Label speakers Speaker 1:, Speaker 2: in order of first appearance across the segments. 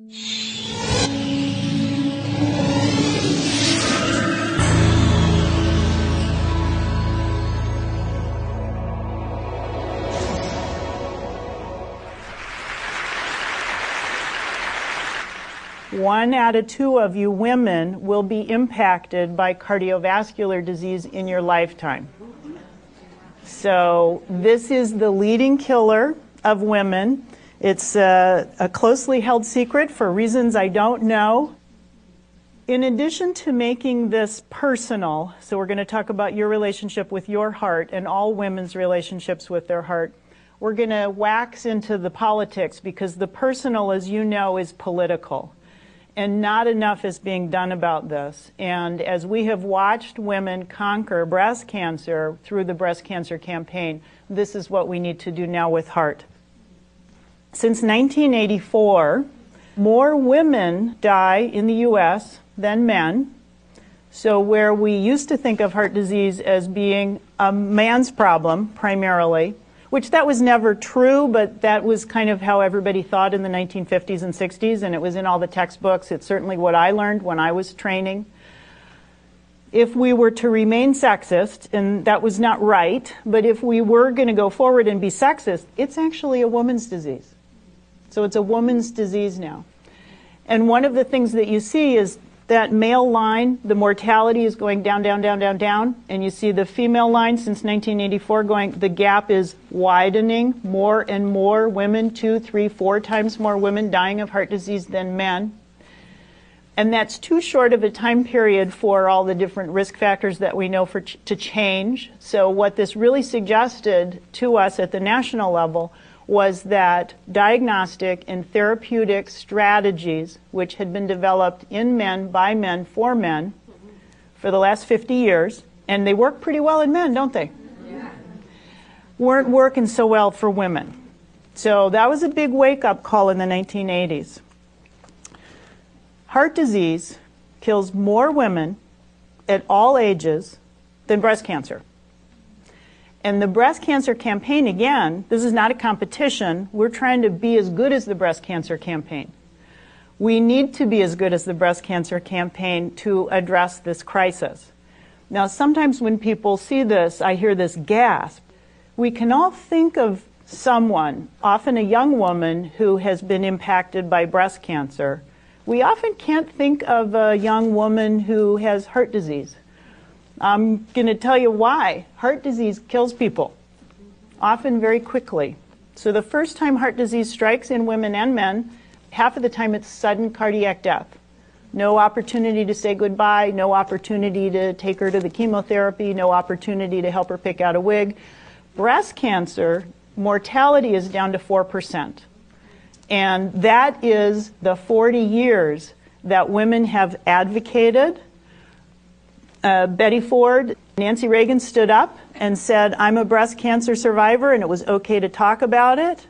Speaker 1: One out of two of you women will be impacted by cardiovascular disease in your lifetime. So, this is the leading killer of women. It's a, a, closely held secret for reasons I don't know. In addition to making this personal, so we're going to talk about your relationship with your heart and all women's relationships with their heart, we're going to wax into the politics because the personal, as you know, is political and not enough is being done about this. And as we have watched women conquer breast cancer through the breast cancer campaign, this is what we need to do now with heart. Since 1984, more women die in the US than men. So, where we used to think of heart disease as being a man's problem primarily, which that was never true, but that was kind of how everybody thought in the 1950s and 60s, and it was in all the textbooks. It's certainly what I learned when I was training. If we were to remain sexist, and that was not right, but if we were going to go forward and be sexist, it's actually a woman's disease. So it's a woman's disease now. And one of the things that you see is that male line, the mortality is going down, down, down, down, down. And you see the female line since 1984 going, the gap is widening. More and more women, two, three, four times more women dying of heart disease than men. And that's too short of a time period for all the different risk factors that we know for ch- to change. So, what this really suggested to us at the national level was that diagnostic and therapeutic strategies, which had been developed in men, by men, for men, for the last 50 years, and they work pretty well in men, don't they? Yeah. Weren't working so well for women. So that was a big wake up call in the 1980s. Heart disease kills more women at all ages than breast cancer. And the breast cancer campaign, again, this is not a competition. We're trying to be as good as the breast cancer campaign. We need to be as good as the breast cancer campaign to address this crisis. Now, sometimes when people see this, I hear this gasp. We can all think of someone, often a young woman, who has been impacted by breast cancer. We often can't think of a young woman who has heart disease I'm going to tell you why. Heart disease kills people, often very quickly. So, the first time heart disease strikes in women and men, half of the time it's sudden cardiac death. No opportunity to say goodbye, no opportunity to take her to the chemotherapy, no opportunity to help her pick out a wig. Breast cancer, mortality is down to 4%. And that is the 40 years that women have advocated uh, Betty Ford, Nancy Reagan stood up and said, I'm a breast cancer survivor, and it was okay to talk about it.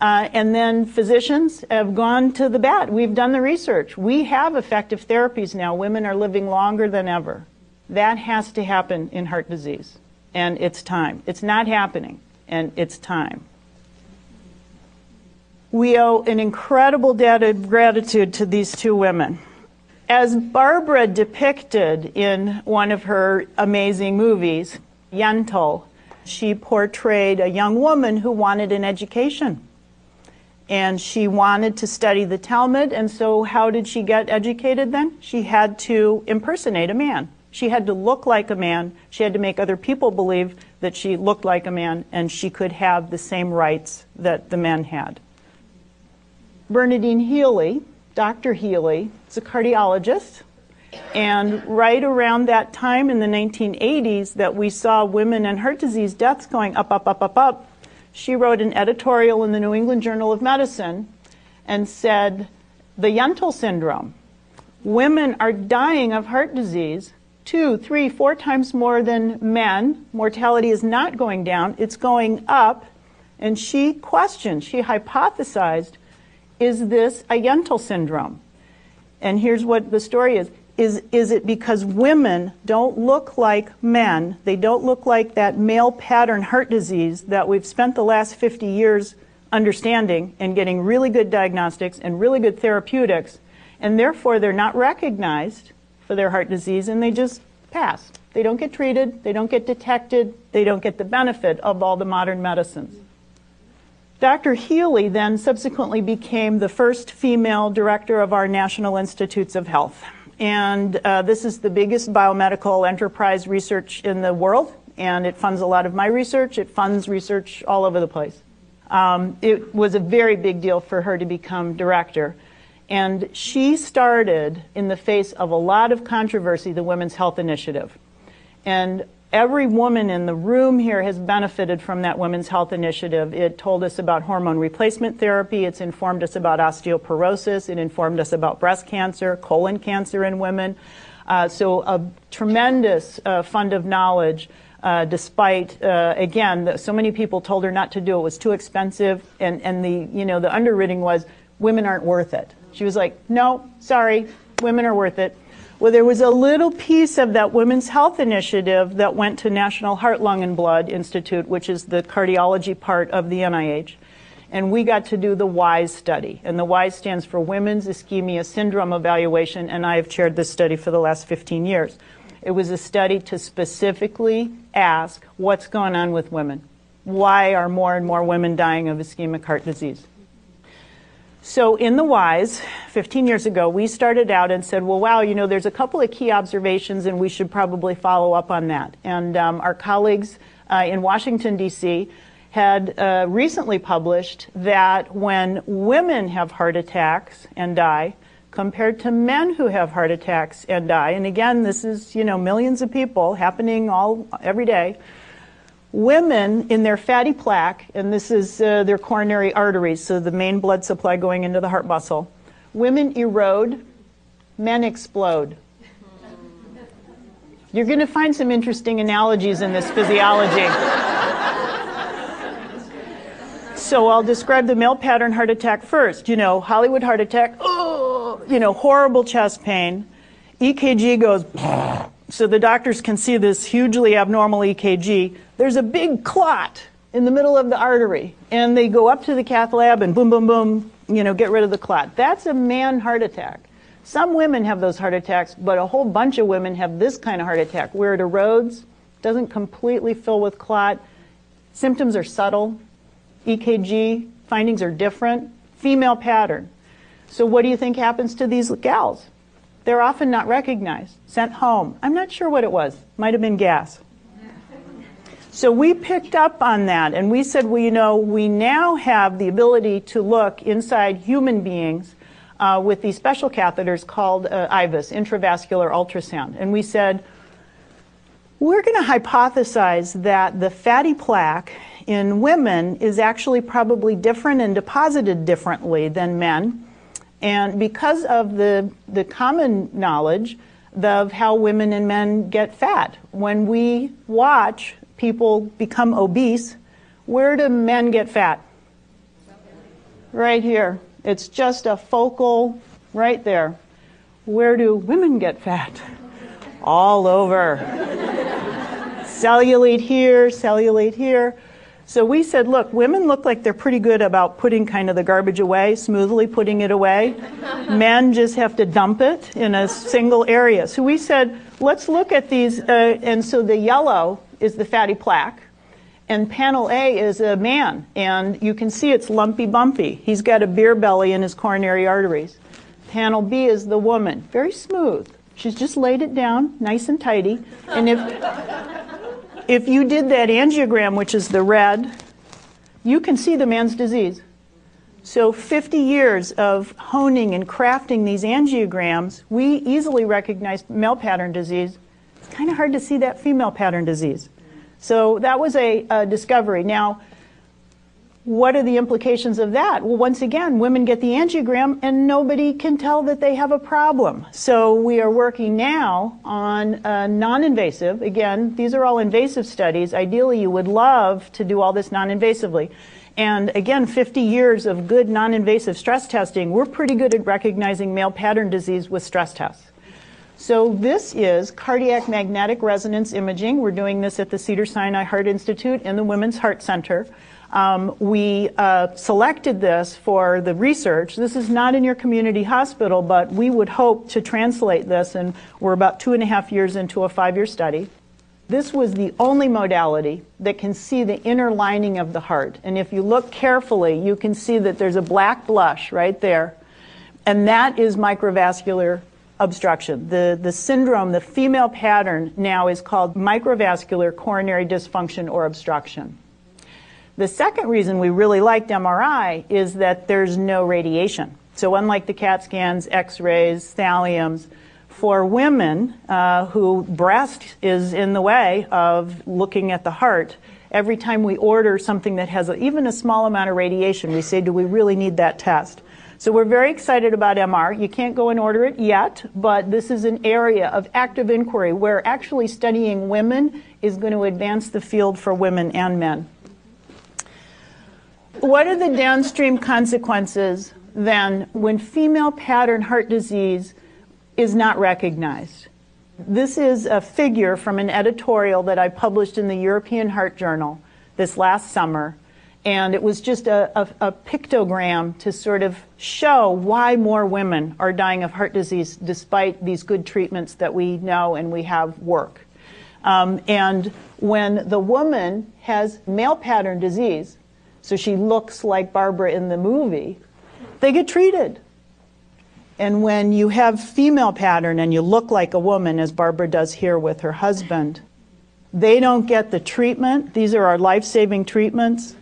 Speaker 1: Uh, and then physicians have gone to the bat. We've done the research. We have effective therapies now. Women are living longer than ever. That has to happen in heart disease. And it's time. It's not happening, and it's time. We owe an incredible debt of gratitude to these two women. As Barbara depicted in one of her amazing movies, Yentl, she portrayed a young woman who wanted an education. And she wanted to study the Talmud, and so how did she get educated then? She had to impersonate a man. She had to look like a man. She had to make other people believe that she looked like a man and she could have the same rights that the men had. Bernadine Healy, Dr. Healy is a cardiologist. And right around that time in the 1980s that we saw women and heart disease deaths going up, up, up, up, up, she wrote an editorial in the New England Journal of Medicine and said, the Yentl syndrome. Women are dying of heart disease two, three, four times more than men. Mortality is not going down, it's going up. And she questioned, she hypothesized is this a Yentl syndrome? And here's what the story is. Is, is it because women don't look like men? They don't look like that male pattern heart disease that we've spent the last 50 years understanding and getting really good diagnostics and really good therapeutics, and therefore they're not recognized for their heart disease and they just pass. They don't get treated, they don't get detected, they don't get the benefit of all the modern medicines. Dr. Healy then subsequently became the first female director of our National Institutes of Health. And uh, this is the biggest biomedical enterprise research in the world, and it funds a lot of my research. It funds research all over the place. Um, it was a very big deal for her to become director. And she started, in the face of a lot of controversy, the Women's Health Initiative. And every woman in the room here has benefited from that Women's Health Initiative. It told us about hormone replacement therapy, it's informed us about osteoporosis, it informed us about breast cancer, colon cancer in women. Uh, so, a tremendous uh, fund of knowledge. Uh, despite uh, again, so many people told her not to do it, it was too expensive, and, and the you know the underwriting was women aren't worth it. She was like, no, sorry, women are worth it. Well, there was a little piece of that Women's Health Initiative that went to National Heart, Lung, and Blood Institute, which is the cardiology part of the NIH. And we got to do the WISE study. And the WISE stands for Women's Ischemia Syndrome Evaluation, and I have chaired this study for the last 15 years. It was a study to specifically ask what's going on with women. Why are more and more women dying of ischemic heart disease? So in the WISE, 15 years ago, we started out and said, well, wow, you know, there's a couple of key observations and we should probably follow up on that. And um, our colleagues uh, in Washington, D.C., had uh, recently published that when women have heart attacks and die, compared to men who have heart attacks and die, and again, this is, you know, millions of people happening all every day, Women in their fatty plaque, and this is uh, their coronary arteries, so the main blood supply going into the heart muscle, women erode, men explode. You're going to find some interesting analogies in this physiology. so I'll describe the male pattern heart attack first. You know, Hollywood heart attack, oh, you know, horrible chest pain. EKG goes, so the doctors can see this hugely abnormal EKG there's a big clot in the middle of the artery, and they go up to the cath lab and boom, boom, boom, you know, get rid of the clot. That's a man heart attack. Some women have those heart attacks, but a whole bunch of women have this kind of heart attack where it erodes, doesn't completely fill with clot. Symptoms are subtle. EKG findings are different. Female pattern. So, what do you think happens to these gals? They're often not recognized, sent home. I'm not sure what it was. Might have been gas. So we picked up on that and we said, well, you know, we now have the ability to look inside human beings uh, with these special catheters called uh, IVUS, intravascular ultrasound. And we said, we're going to hypothesize that the fatty plaque in women is actually probably different and deposited differently than men. And because of the, the common knowledge of how women and men get fat, when we watch people become obese, where do men get fat? Right here. It's just a focal right there. Where do women get fat? All over. cellulite here, cellulite here. So we said, look, women look like they're pretty good about putting kind of the garbage away, smoothly putting it away. Men just have to dump it in a single area. So we said, let's look at these. Uh, and so the yellow is the fatty plaque. And panel A is a man, and you can see it's lumpy bumpy. He's got a beer belly in his coronary arteries. Panel B is the woman, very smooth. She's just laid it down, nice and tidy. And if, if you did that angiogram, which is the red, you can see the man's disease. So 50 years of honing and crafting these angiograms, we easily recognize male pattern disease it's kind of hard to see that female pattern disease. So that was a, a discovery. Now, what are the implications of that? Well, once again, women get the angiogram and nobody can tell that they have a problem. So we are working now on non-invasive. Again, these are all invasive studies. Ideally, you would love to do all this non-invasively. And again, 50 years of good non-invasive stress testing, we're pretty good at recognizing male pattern disease with stress tests. So this is cardiac magnetic resonance imaging. We're doing this at the Cedars-Sinai Heart Institute in the Women's Heart Center. Um, we uh, selected this for the research. This is not in your community hospital, but we would hope to translate this, and we're about two and a half years into a five year study. This was the only modality that can see the inner lining of the heart. And if you look carefully, you can see that there's a black blush right there. And that is microvascular obstruction. The, the syndrome, the female pattern now is called microvascular coronary dysfunction or obstruction. The second reason we really liked MRI is that there's no radiation. So unlike the CAT scans, X-rays, thalliums, for women uh, who breast is in the way of looking at the heart, every time we order something that has a, even a small amount of radiation, we say, do we really need that test? So we're very excited about MR. You can't go and order it yet, but this is an area of active inquiry where actually studying women is going to advance the field for women and men. What are the downstream consequences then when female pattern heart disease is not recognized? This is a figure from an editorial that I published in the European Heart Journal this last summer. And it was just a, a, a, pictogram to sort of show why more women are dying of heart disease despite these good treatments that we know and we have work. Um, and when the woman has male pattern disease, so she looks like Barbara in the movie, they get treated. And when you have female pattern and you look like a woman, as Barbara does here with her husband, they don't get the treatment. These are our life saving treatments.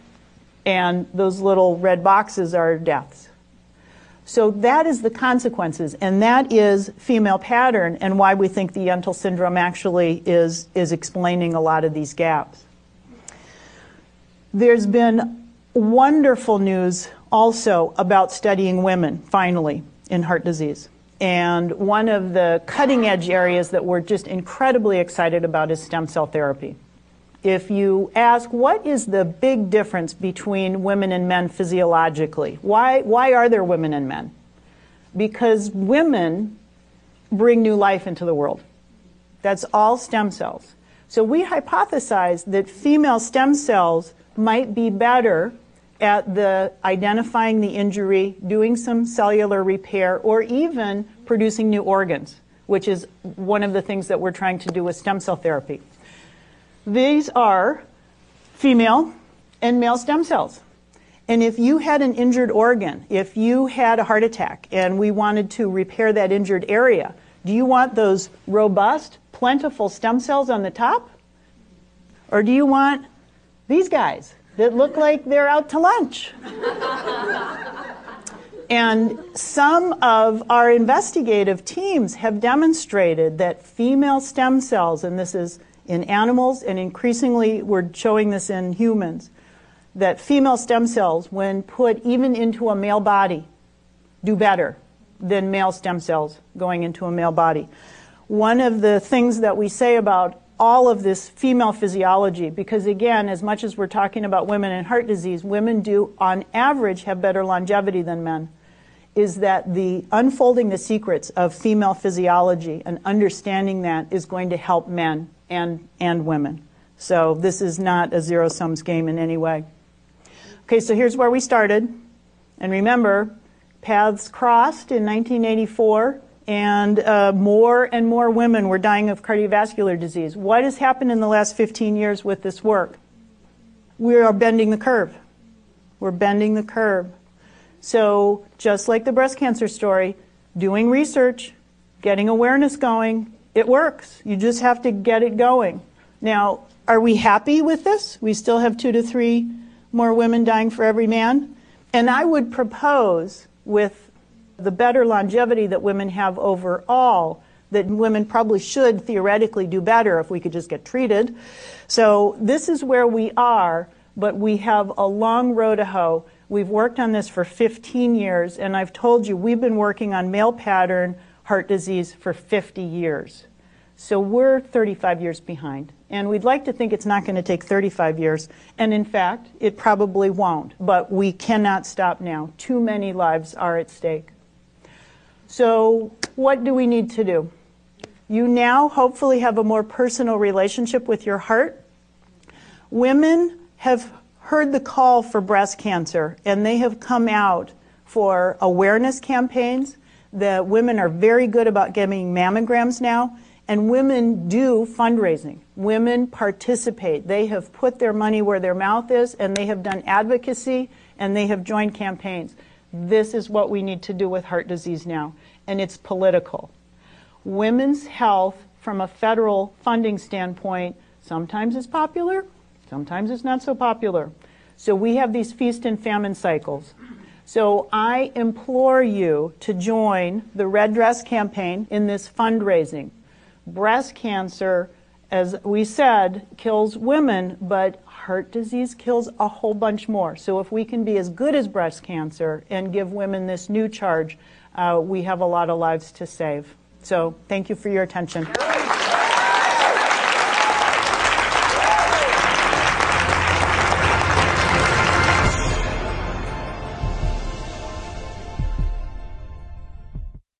Speaker 1: And those little red boxes are deaths. So that is the consequences, and that is female pattern, and why we think the Yentl syndrome actually is, is explaining a lot of these gaps. There's been wonderful news also about studying women, finally, in heart disease. And one of the cutting edge areas that we're just incredibly excited about is stem cell therapy. If you ask what is the big difference between women and men physiologically, why, why are there women and men? Because women bring new life into the world. That's all stem cells. So we hypothesize that female stem cells might be better at the identifying the injury, doing some cellular repair, or even producing new organs, which is one of the things that we're trying to do with stem cell therapy. These are female and male stem cells. And if you had an injured organ, if you had a heart attack and we wanted to repair that injured area, do you want those robust, plentiful stem cells on the top? Or do you want these guys? That look like they're out to lunch. and some of our investigative teams have demonstrated that female stem cells, and this is in animals, and increasingly we're showing this in humans, that female stem cells, when put even into a male body, do better than male stem cells going into a male body. One of the things that we say about all of this female physiology because again as much as we're talking about women and heart disease women do on average have better longevity than men is that the unfolding the secrets of female physiology and understanding that is going to help men and and women. So this is not a zero sums game in any way. Okay so here's where we started. And remember paths crossed in 1984 and uh, more and more women were dying of cardiovascular disease. What has happened in the last 15 years with this work? We are bending the curve. We're bending the curve. So, just like the breast cancer story, doing research, getting awareness going, it works. You just have to get it going. Now, are we happy with this? We still have two to three more women dying for every man. And I would propose, with the better longevity that women have overall, that women probably should theoretically do better if we could just get treated. So this is where we are, but we have a long road to hoe. We've worked on this for 15 years, and I've told you we've been working on male pattern heart disease for 50 years. So we're 35 years behind. And we'd like to think it's not going to take 35 years. And in fact, it probably won't. But we cannot stop now. Too many lives are at stake. So, what do we need to do? You now hopefully have a more personal relationship with your heart. Women have heard the call for breast cancer and they have come out for awareness campaigns. The women are very good about getting mammograms now, and women do fundraising. Women participate. They have put their money where their mouth is, and they have done advocacy, and they have joined campaigns. This is what we need to do with heart disease now, and it's political. Women's health, from a federal funding standpoint, sometimes is popular, sometimes it's not so popular. So we have these feast and famine cycles. So I implore you to join the Red Dress campaign in this fundraising. Breast cancer, as we said, kills women, but heart disease kills a whole bunch more. So if we can be as good as breast cancer and give women this new charge, uh, we have a lot of lives to save. So thank you for your attention.